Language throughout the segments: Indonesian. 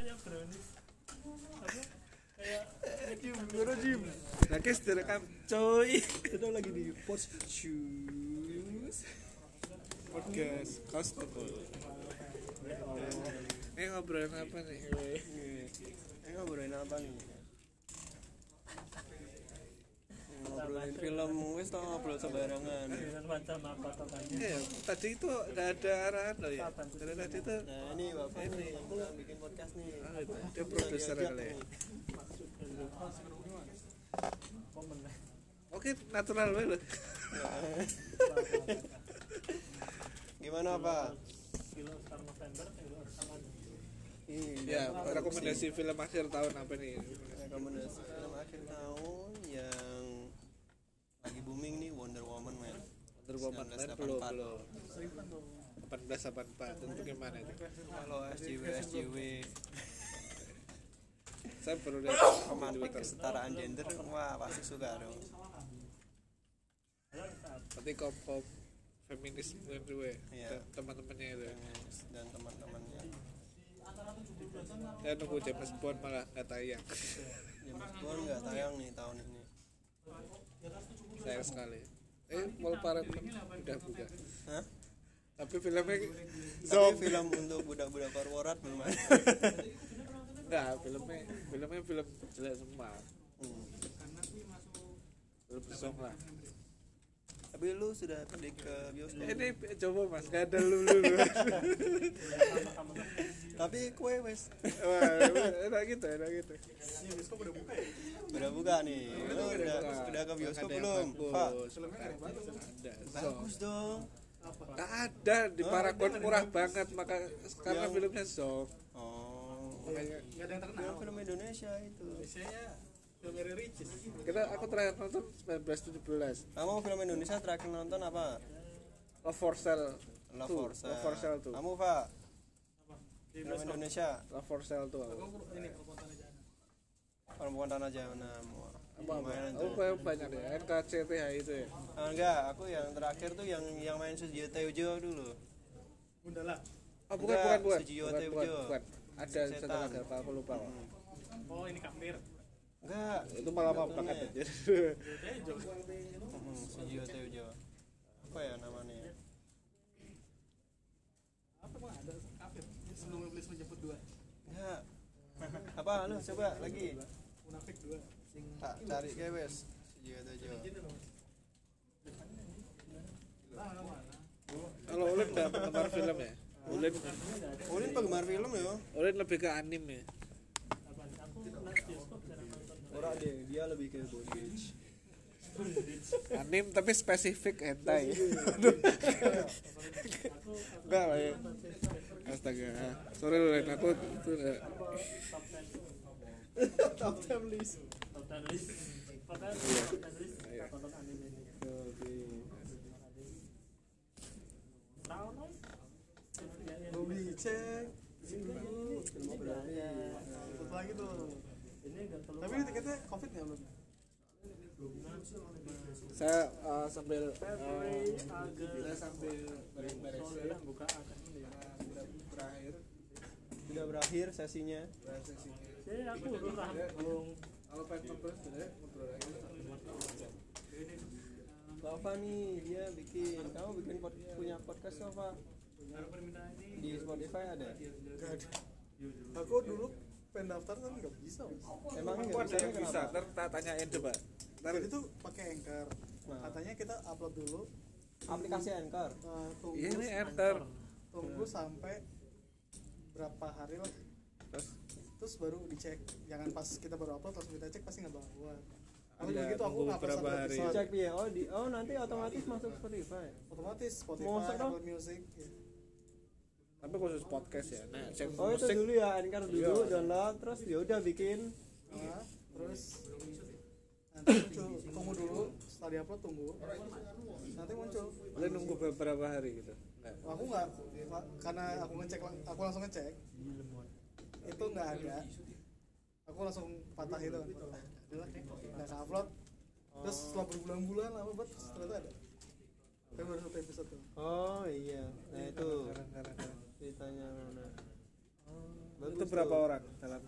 kayak brownies apa kayak Jim, gimana Jim? Nah, guys, direkam coy. Kita lagi di post shoes podcast costumable. Ini ngobrolin apa nih? Eh ngobrolin apa nih? Ngobrolin film, wis tau ngobrol sembarangan. dengan macam apa tokannya Iya, tadi itu nggak ada arahan loh ya. Dari tadi itu Nah ini bapak ini yang bikin podcast nih. ah, itu, dia produser kali ya. Oke, natural banget loh. Gimana pak? kilo sekarang November kilo sama Ya, rekomendasi film akhir tahun apa nih? rekomendasi film akhir tahun yang booming nih Wonder Woman man. Wonder Woman kan belum belum. 1884 tentu gimana itu? Kalau SJW SJW Saya baru lihat romantik kesetaraan gender wah pasti suka dong. Berarti kop feminis itu ya, Iya. teman-temannya itu. ya. dan teman-temannya. Saya nunggu James Bond malah nggak tayang. James Bond nggak tayang nih tahun ini. Sayang sekali. Eh, Mall Paragon udah buka. Hah? Tapi filmnya Tapi film untuk budak-budak korporat belum ada. Enggak, filmnya filmnya film jelek semua. Hmm. Film song lah. Tapi lu sudah pergi ke bioskop. Ini coba mas, gak ada lu lu. Tapi kue wes enak gitu, enak gitu. udah buka nih. Lu udah udah ke bioskop belum? bagus. Pak, Ada. bagus dong. Gak ada di Paragon murah banget maka karena filmnya song. Oh. Makanya Gak ada yang terkenal Film Indonesia itu. biasanya Mary Ricis kita aku terakhir nonton 1917 Kamu film Indonesia terakhir nonton apa? Love for Sale Love tuh, for Sale. Love for Sale tuh Kamu Pak? Film Indonesia. Love for Sale tuh aku ini perempuan aja Perempuan Tanah. Wah, apa apa aku banyak banyak deh NKCTH itu ya Ah, enggak, aku yang terakhir tuh yang yang main Sujiyo Tejo dulu. Gundala oh bukan bukan bukan Sujiyo Tejo. ada satu lagi apa aku lupa Pak. oh ini kafir Enggak, itu malah apa banget aja Tejo Hmm, Sujiyo Tejo. Apa ya namanya? ya? apa mah ada kafir sebelum iblis menjemput dua Enggak. Apa lu coba lagi? munafik dua sing Tak cari ke wes. Sujiyo Tejo. nah mana kalau Ulin nggak penggemar film ya Ulin Ulin penggemar film ya? Ulin lebih ke anime ya Ora deh, dia lebih ke bondage. anim tapi spesifik hentai. Enggak lah ya astaga. Sorry Ulin aku itu udah top ten list. Top ten list. Top ten list. Tonton anime. Ini tahun Bobby cek Film berarti. Satu lagi tuh terlalu tapi ini tiketnya covid nggak belum saya uh, sambil uh, Februari saya Agustus sambil beres-beres. Soalnya buka akan ya. Sudah berakhir. Sudah berakhir sesinya. berakhir sesinya. Jadi aku udah rampung kalau pengen ngobrol lagi Bapak nih dia bikin. Kamu bikin pod, punya podcast apa? Di Spotify ada? nggak ada. Aku dulu pengen daftar kan nggak bisa mas Emang Aku nggak ada bisa yang bisa, ntar tanyain coba ntar tuh pakai anchor Nah. katanya kita upload dulu Aplikasi Anchor. uh, tunggu iya ini enter tunggu sampai berapa hari lah terus terus baru dicek jangan pas kita baru upload langsung kita cek pasti nggak bawa aku Iya, juga gitu aku berapa satu hari. episode Cek dia. Oh, di, oh nanti otomatis masuk Spotify. otomatis Spotify? Apple Music ya. Tapi khusus podcast ya. Nah cek Oh itu musik. dulu ya. Anchor dulu download terus ya udah bikin. Nah, terus nanti muncul tunggu dulu. Setelah diupload tunggu. Nanti muncul. Boleh nunggu beberapa hari gitu. Nggak. aku nggak. Karena aku ngecek aku langsung ngecek. Itu nggak ada. Aku langsung patah itu. Nggak upload. Terus setelah berbulan-bulan lama banget ternyata ada. Tapi baru satu episode tuh. Oh iya. Nah itu Ceritanya mana? itu berapa orang dalam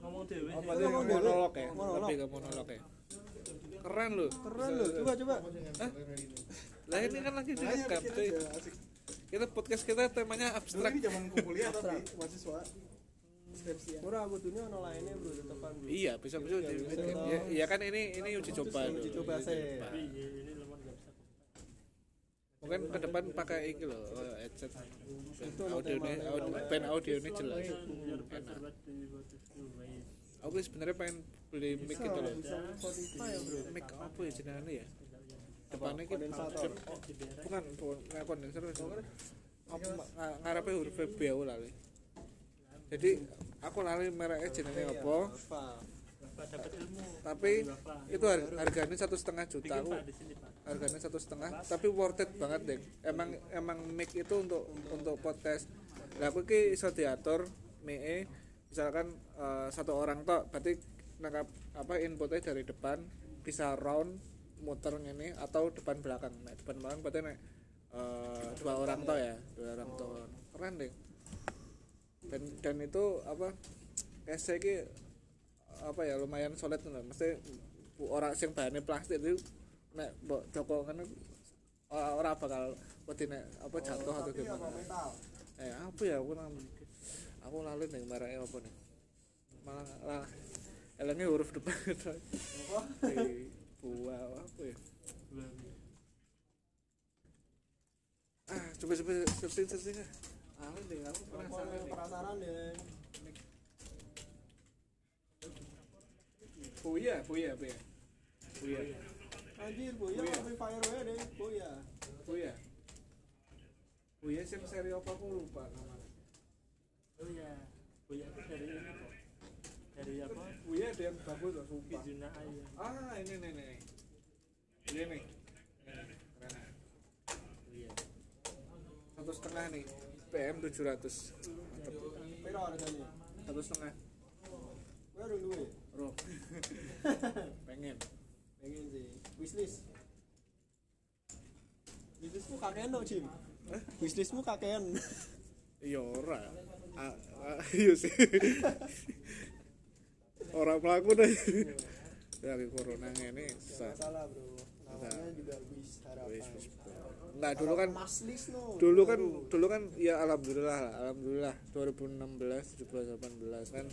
ngomong dewe oh berarti ngomong monolog ya? Monolog. lebih ke monolog. ya? Keren loh. Keren loh. Coba coba. Hah? lah ini kan lagi direkam cuy. kita podcast kita temanya abstrak. ini zaman kuliah tapi mahasiswa. Murah butuhnya ono lainnya bro tetepan bro. Iya bisa bisa Iya, di- bisa. ya, ya kan ini ini uji coba uji coba saya Tapi iya, ini lemon gak bisa mungkin ke depan pakai iki loh oh, headset. Itu Ben ono audio ini temanya, audio, ono. ben audio ini jelas. enak. aku sebenarnya pengen beli mic gitu loh. ya mic apa ya jenengannya ya? Depannya ki kondensator. bukan bukan nggak kondenser apa nga- ngarepe huruf B aku lali. Jadi aku lali mereknya jenenge apa dapat ilmu. Tapi itu har- harganya satu setengah juta bikin pak di sini pak. Harganya satu setengah tapi worth it banget deh emang emang mic itu untuk untuk podcast. Lah aku ki iso diatur misalkan eh, satu orang tok berarti nangkap apa inputnya dari depan bisa round muter ini atau depan belakang. Nah, depan belakang berarti nek eh, dua orang tok ya dua orang tok. Keren deh dan dan itu apa kayak saya apa ya lumayan solid lah mesti bu- orang sing bahannya plastik itu nek mbok joko kan ora bakal wedi nek apa jatuh atau gimana. metal eh apa ya aku nang aku lali nih mereknya apa nih? Malah lah elengnya huruf depan. Eh, buah apa ya? Ah coba coba searching searching ah. Lali nih aku penasaran penasaran deh buya buya buya. Buya. Anjir boya Boya. amplifier wae deh boya buya. Buya sing seri apa aku lupa namanya oh ya oh ya itu dari ini kok. Dari apa? Buya ada yang bagus loh sumpah. Bizuna ayam ah ini nih nih ini nih. Keren. Iya satu setengah nih. PM 700 mantep piro harganya. Satu setengah. Gue duwe bro. Pengen. Pengen sih. Wishlist. Wishlistmu kakean dong Jim. Wishlistmu kakean. Iya ora. Iya sih. Orang pelaku deh. Dari corona ini susah salah bro. Namanya juga wish harapan betul. Enggak dulu kan mas list no. dulu kan dulu kan ya alhamdulillah lah alhamdulillah. 2016 17 18 kan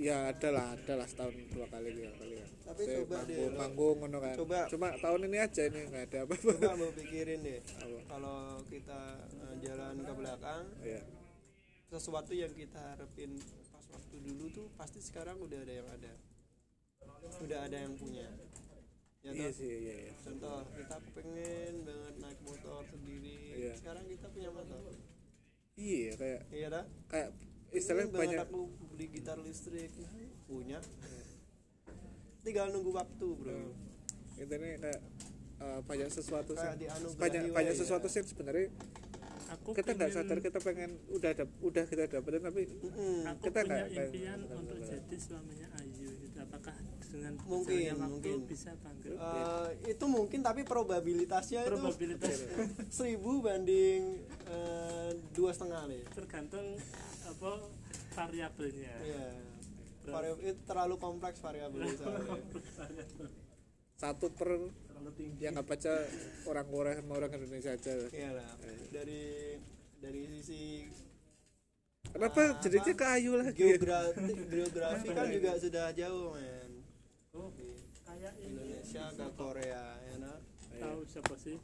ya ada lah ada lah setahun dua kali tiga kali. Kan Tapi Saya coba deh, manggung, ngono kan. Coba. cuma tahun ini aja ini nggak ada apa-apa. Coba mau pikirin deh. Kalau kita eh, jalan ke belakang ya sesuatu yang kita harapin pas waktu dulu tuh pasti sekarang udah ada yang ada. Udah ada yang punya. Ya iya sih iya, iya. contoh kita pengen banget naik motor sendiri. Iya. sekarang kita punya motor. Iya kayak iya dah kayak istilahnya Pengen banget banyak. aku beli gitar listrik. Punya. Tinggal nunggu waktu bro. Itu nih kayak eh, banyak sesuatu sih. Banyak banyak ya. sesuatu sih sebenarnya. Aku kita nggak pengen- sadar kita pengen udah dap, udah kita dapetin tapi aku kita punya nggak- nggak- impian nggak- untuk nggak- jadi suaminya Ayu gitu. apakah dengan Mungkin, waktu mungkin. bisa apa enggak? Eh, itu mungkin tapi probabilitasnya probabilitas. itu seribu banding eh, dua setengah nih. Tergantung apa variabelnya? Iya. Vari- itu terlalu kompleks variabel satu per terlalu tinggi. yang nggak baca orang Korea sama orang Indonesia aja. Iya. Lah. Dari dari sisi kenapa Ah, jadinya apa? ke Ayu lagi? Geografi geografi kan juga sudah jauh men. oh kayak Indonesia ke Korea ya nah. tahu siapa sih?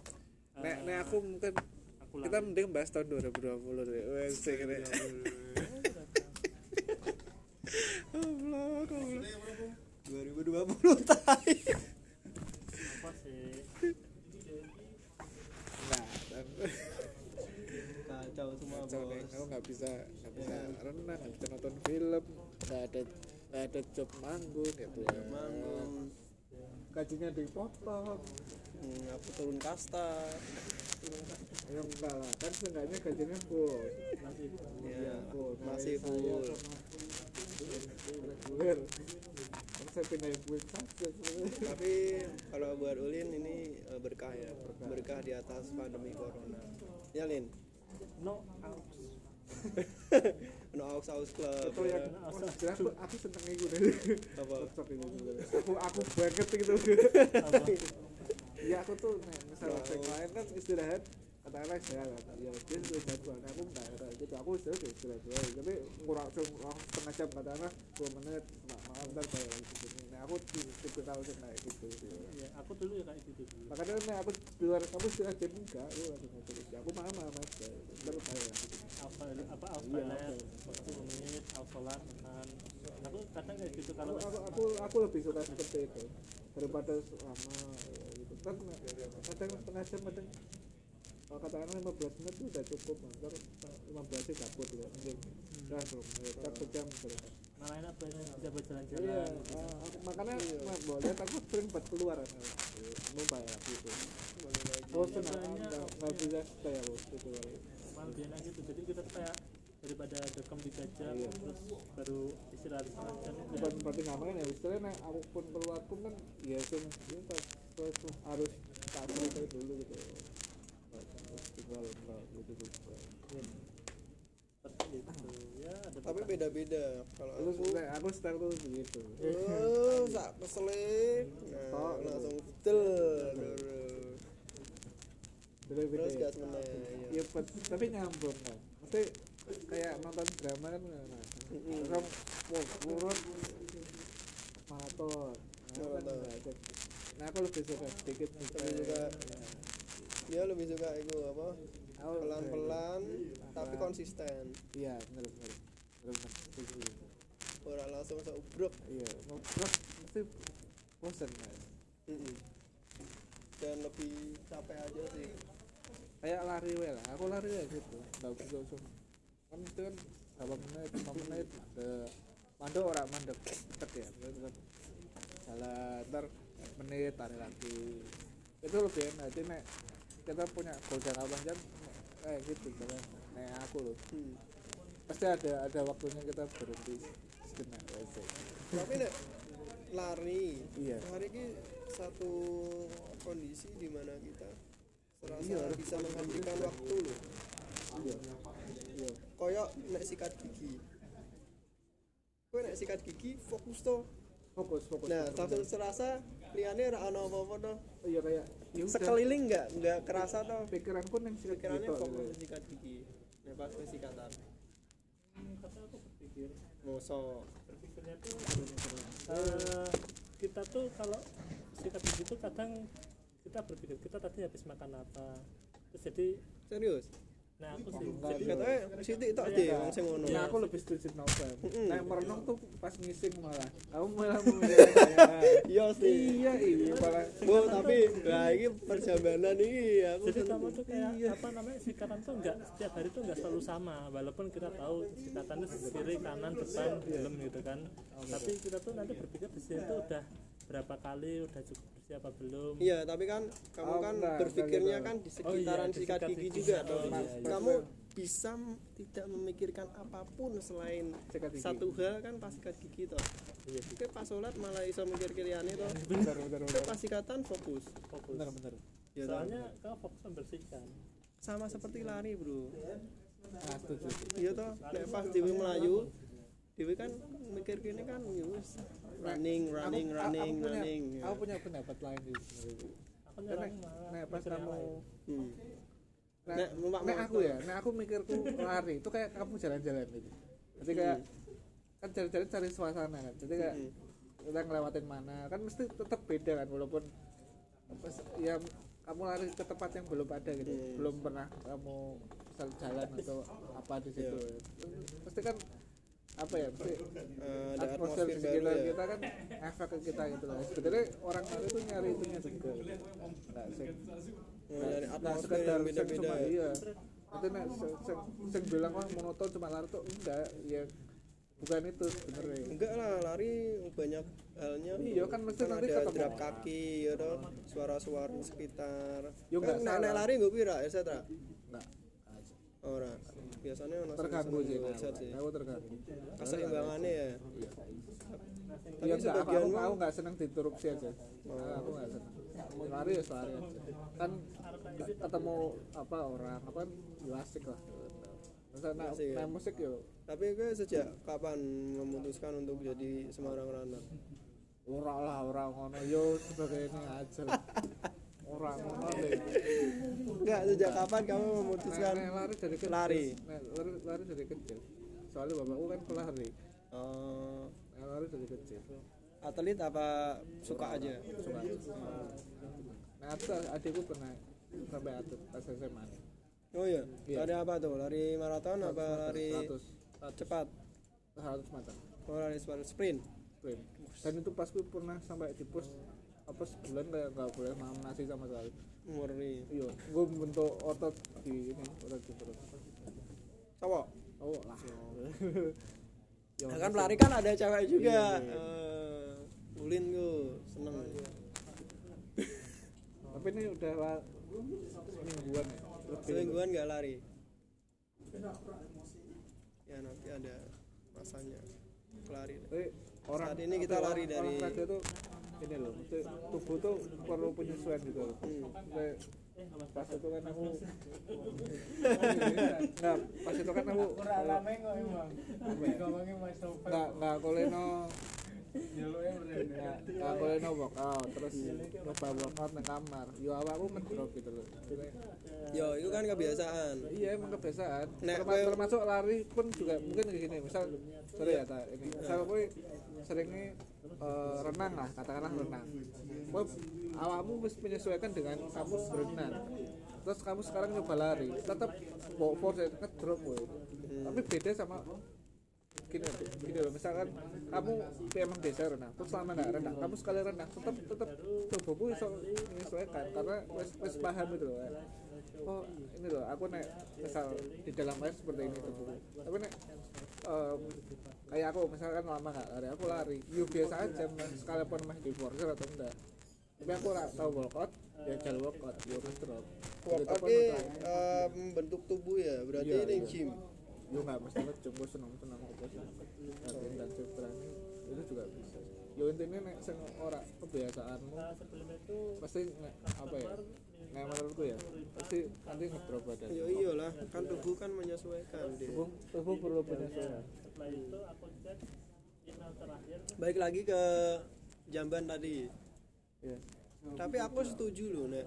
Nek nek aku mungkin aku kita lari. mending bahas tahun 2020 deh wes kira Allah Allah 2020 tai. apa sih nah dan Kacau semua kacau nih bos. kamu nggak bisa nggak bisa renang nggak bisa nonton film nggak ada nggak ada job manggung gitu ya Manggung. gajinya dipotong Hmm, aku turun kasta. Ya enggak lah kan seenggaknya gajinya full. Masih Ya, full. masih saya full. reguler. Kan saya pindahin saja. Tapi kalau buat Ulin ini eh, berkah ya. Berkah. Di atas pandemi corona. Ya Lin. no out ono aus aus club itu yang ya. wah, sebenarnya aku aku seneng itu deh apa? Aku aku banget gitu ya aku tuh nih, misal Oh. yang lain kan istirahat katakanlah istirahat ya dia istirahat buat aku enggak ada. Gitu aku ya istirahat doang tapi kurang cuma setengah jam katakanlah dua menit mak malam ntar bayar sini nah aku tipe tahu sih kayak gitu ya aku dulu ya kayak gitu makanya nih aku di luar kamu istirahat jam enggak aku langsung istirahat aku malam aja ntar bayar apa apa Iya, toilet apa. 40 menit sholat makan aku kadang kayak gitu kalau aku, aku aku aku lebih suka seperti itu daripada lama ya, gitu. Kan kadang setengah jam kadang kalau katakanlah 15 menit itu udah cukup ntar 15 sih kabut ya mungkin. Udah belum. Ya, satu jam selesai malah enak banget bisa iya berjalan-jalan ah, aku- makanya mak boleh. Aku sering buat keluar kamu bayar gitu bosan aku Biasanya- nggak nggak bisa stay aku gitu malah enak gitu. Jadi kita kayak daripada dekem tiga jam Iya. terus baru istirahat setengah jam bukan berarti ngapain ya. Istilahnya aku pun keluar pun kan ya pas pas harus tak dulu gitu Nggak harus tinggal nggak gitu gitu seperti itu ya ada tapi beda-beda. Kalau aku aku aku style tuh begitu oh sak keselip nah Tok. langsung betul beda beda terus gas meneh ya bet- tapi nyambung kan mesti kayak nonton drama kan nah, mau urut maraton. Nah, kan nah aku lebih suka sedikit Lebih suka-. Dia lebih suka itu apa? Aku pelan-pelan tapi konsisten. Iya bener bener bener bener setuju. ora langsung sok ubruk iya ngobrol mesti bosan Mm-mm. dan lebih capek aja sih. Kayak lari wae lah. Aku lari ya gitu. Nggak bisa langsung kan itu kan berapa menit lima menit ada mandek orang mandek deket ya. Tetap jalan ntar menit tarik lagi. Itu lebih enak. Jadi nek kita punya goal jangka panjang kayak gitu jalan nek aku loh Hmm. pasti ada ada waktunya kita berhenti sejenak wes. tapi nek lari Iya. lari ini satu kondisi di mana kita serasa Iya, bisa menghabiskan waktu loh iya iya koyok nek sikat gigi kowe nek sikat gigi fokus to fokus fokus nah bener. serasa liane ra ono apa-apa to iya kayak ya udah. sekeliling nggak? Nggak kerasa to pikiran pun yang sikat pikirannya gitu, fokus gitu. ke sikat gigi nek pas wis sikatan Hmm, kadang aku berpikir. Berpikirnya tuh eh, kita tuh kalau sikat gigi tuh kadang kita berpikir kita tadi habis makan apa. Terus jadi serius nah aku enggak. katanya sithik tok deh wong sing ngono Nah, aku lebih setuju novel. Mm-mm. Nah, merenung tuh pas ngising malah. Kamu malah iya sih Iya, iya malah. Bu, tapi nah ini perjalanan ini aku seneng. kamu tuh kayak Iya. apa namanya sikatan tuh enggak setiap hari tuh enggak selalu sama walaupun kita tahu sikatan itu kiri kanan depan belum gitu kan tapi kita tuh nanti berpikir di sini tuh udah berapa kali udah cukup bersih apa belum Iya, tapi kan kamu Oh, kan enggak, berpikirnya enggak kan di Oh, iya, sekitaran sikat sikat gigi gigi. juga Oh, iya, iya. Kamu bisa tidak memikirkan apa pun selain Sikat gigi. satu hal kan pas sikat gigi toh. iya Oke, pas sholat malah iso mikir kiriane toh. Bener, bener, Oke, bener. pas sikatan fokus. fokus Bener, bener. Ya, soalnya kamu fokus membersihkan sama seperti lari, Bro. Nah. Iya toh, pas Dewi melayu Dewi kan mikir gini kan yus running, running, Aku- running, aku punya, running. Aku punya pendapat lain di sini. aku malah nek pas kamu. Hmm. Numpak nek aku ya, nek aku mikirku lari itu kayak kamu jalan-jalan gitu. Jadi kayak kan jalan-jalan cari suasana kan. Jadi kayak Hmm. kita ngelewatin mana kan mesti tetap beda kan walaupun apa sih, ya kamu lari ke tempat yang belum ada gitu Hmm. belum pernah kamu jalan atau apa di situ pasti kan apa ya ada atmosfer sekitar ya. kita kan efek ke kita gitu lah sebenarnya orang lari itu nyari juga nggak sing Oh, dari nggak atmosfer sekedar yang sing beda-beda cuma ya. iya itu sing sing bilang wah monoton cuma lari tuh enggak ya bukan itu sebenarnya Enggak lah, lari banyak halnya. Iya, kan mesti nanti ada ketemu. drop kaki ya toh, suara-suara di sekitar. Yo, kan nggak nek salah. lari gue pira ya Setra? enggak Ora. Biasanya ono terganggu sih aku terganggu. Keseimbangannya ya. iya. Tapi iya enggak. aku, aku, nggak seneng diinterupsi aja. Aku nggak seneng. Lari ya lari aja kan ketemu apa orang apa ya asik lah. Masa nak Asik ya. musik yo tapi gue sejak kapan memutuskan untuk jadi Semarang Runner? Ora lah ora ngono. Yo sebagai ini aja lah. ora ngono deh enggak sejak kapan kamu memutuskan Nek- nek lari dari kecil. lari. Nek lari, lari dari kecil. Soalnya bapakku kan pelari. Eh, Nek lari dari kecil. Atlet apa suka aja? Suka. Nah ada adikku pernah sampai atlet pas SMA oh iya? Iya. lari apa tuh? Lari maraton apa lari 100 cepat? 100 meter. Oh lari sprint? Sprint. Dan itu pas gue pernah sampai di pos apa sebulan kayak nggak boleh makan nasi sama sekali. Murni. Iya gue bentuk otot di ini otot di perut. Cowok? Oh lah. Ya, Nah, kan pelari kan ada cewek juga. Iya, iya. Eh, ulin gue seneng. Tapi ini udah lah semingguan ya? Lebih semingguan nggak lari. Ya nanti ada masanya. Lari. Tapi orang Saat ini kita lari orang- dari- orang ini loh tubuh tuh perlu penyesuaian gitu loh. Kayak pas itu kan aku nggak pas itu kan aku nggak nggak koleno nggak nggak koleno workout terus coba workout nang kamar. Yo awakku ngedrop gitu loh. Yo itu kan kebiasaan. Iya emang kebiasaan. Nek Terma- kowe- termasuk lari pun juga mungkin kayak gini. Misal sorry ya tak ini. Misal kowe seringnya eh, renang lah katakanlah renang. Kowe awakmu mesti menyesuaikan dengan kamu berenang. Terus kamu sekarang nyoba lari tetap bawa force ngedrop kowe tapi beda sama gini loh, gini loh misalkan kamu emang biasa renang terus selama nggak renang kamu sekali renang tetap tetap tubuhmu bisa menyesuaikan karena wes wes paham itu loh oh ini loh aku naik misal di dalam air seperti ini tubuhku tapi nek em, kayak aku misalkan lama nggak lari aku lari yuk biasa aja sekalipun masih di forcer atau enggak tapi aku nggak tahu workout ya jalan workout ya terus workout eh, membentuk tubuh ya berarti Iya, ini iya. gym yo nggak mesti ngejum gue seneng seneng aku seneng latihan intensif training itu juga bisa yo intinya nek sing ora kebiasaanmu Nah, sebelum itu pasti nge- apa ya nek menurutku ya pasti nanti ngedrop badan. Yo iyalah kan tubuh kan menyesuaikan dia tubuh tubuh perlu penyesuaian. Setelah itu aku cek email terakhir. Baik lagi ke jamban tadi. Ya. Tapi aku setuju loh nek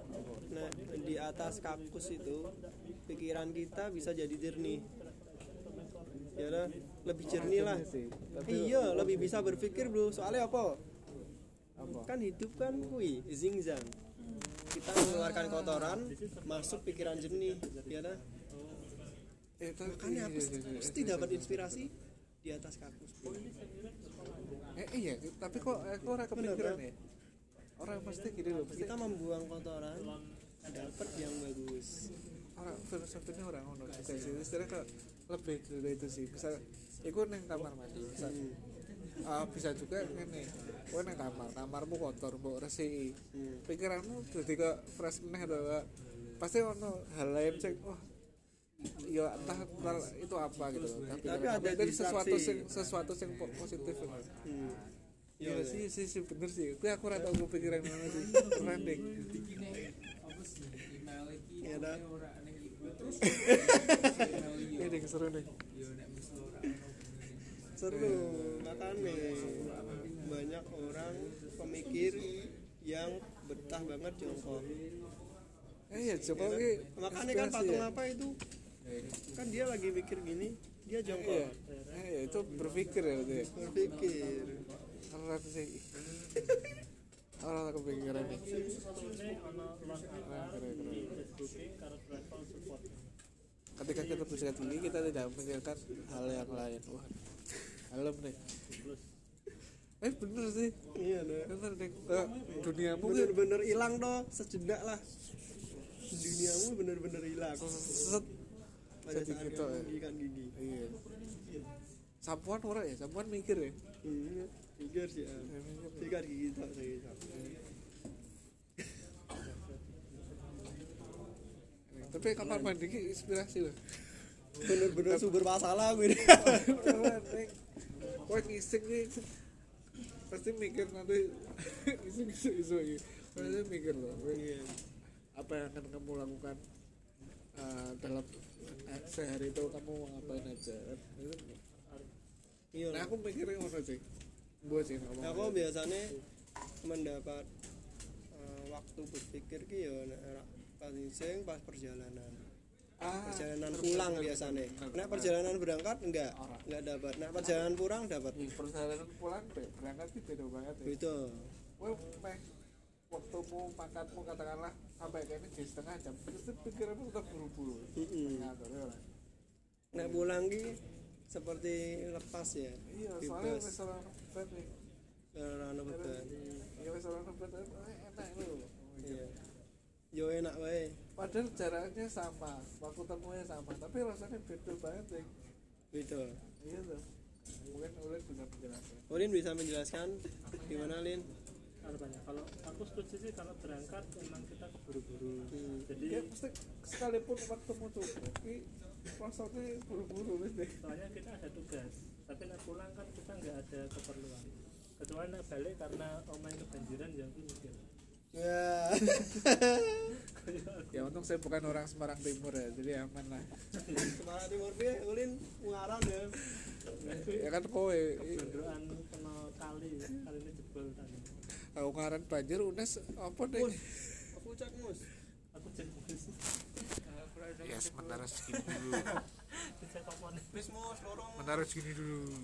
nek di atas kakus itu pikiran kita bisa jadi jernih ya lah lebih jernih lah. Iya lebih bisa berpikir bro. Soalnya apa? Kan hidup kan kui zingzang kita mengeluarkan kotoran masuk pikiran jernih ya lah eh, makanya aku iya, iya, pasti iya, dapat iya. inspirasi di atas kakus eh iya tapi kok aku ora kepikiran ya? Orang pasti gini loh pasti. Kita membuang kotoran dapat yang bagus. Orang filosofinya orang ngono juga sih. Istilahnya kayak lebih dari itu sih misal iku neng kamar mandi misal ah, bisa juga ngene kowe neng kamar kamarmu kotor mbok resiki Hmm. pikiranmu jadi ke fresh meneh to pasti ono hal lain sing wah ya entah, entah itu apa gitu tapi, Tapi ada dari sesuatu sing sesuatu sing po- positif gitu. Hmm. Iya sih, sih, sih, bener sih. Gue aku rata gue pikiran mana sih. Keren deh. ya dah Ini deh, seru deh. seru makanya banyak orang pemikir yang betah banget jongkok Eh ya, coba gue. makanya kan patung apa itu kan dia lagi mikir gini dia Iya, jongkok eh, ya, itu berpikir ya berarti. ya. berpikir Keren sih. Orang tak kepikiran nih. Keren, keren, Ketika kita bersikat gigi, kita tidak memikirkan hal yang lain. Wah, alam deh. Eh bener sih, iya deh bener deh. Eh, duniamu bener-bener hilang toh sejenak lah duniamu bener-bener hilang set pada jadi saat gitu ya. menggigitkan gigi Iya. Sampuan ora ya, sampuan mikir ya. iya mikir sih. Ya, mikir. gigi tak sikat Tapi kamar mandi ki inspirasi loh. bener-bener sumber masalah gue ini ngising nih. Pasti mikir nanti. Iseng isu ini pasti mikir loh kowe Iya. apa yang akan kamu lakukan eh, dalam eh, sehari itu? Kamu ngapain aja kan? Iya. Nah aku mikirnya ngono sih? Buat sih ngomong aku biasanya mendapat eh, waktu berpikir ki ya ora pas sing pas perjalanan. Ah, perjalanan pulang biasanya. Nek perjalanan berangkat enggak. Enggak dapat. Nek perjalanan pulang dapat. Perjalanan pulang berangkat sih beda banget ya itu Wah, meh. Waktumu makanmu katakanlah sampai kayak ini di setengah jam. Terus tuh pikiranmu tetap buru-buru. Ya lah. nek pulang ki seperti lepas ya iya soalnya restoran bed nih ora ono beban. iya restoran bed enak loh iya yo enak wae. Padahal jaraknya sama waktu temunya sama tapi rasanya beda banget deh gitu iya tuh mungkin ulin bisa menjelaskan. Ulin bisa menjelaskan gimana Lin? Kalau banyak kalau aku setuju sih kalau berangkat memang kita keburu-buru. Hmm. jadi ya mesti sekalipun waktumu cukup ki rasanya buru-buru wis deh soalnya kita ada tugas tapi nak pulang kan kita nggak ada keperluan. Kecuali nak balik karena omah kebanjiran yang aku mikir ya. Ya untung saya bukan orang Semarang Timur ya jadi aman lah. Semarang Timur piye Ulin? Ungaran ya. Ya kan kowe. Kebenduan kena kali kali ini jebol tadi aku ngaran banjir unes apa deh aku cek mus. Aku cek mus. Ya sementara segini dulu. Sementara segini dulu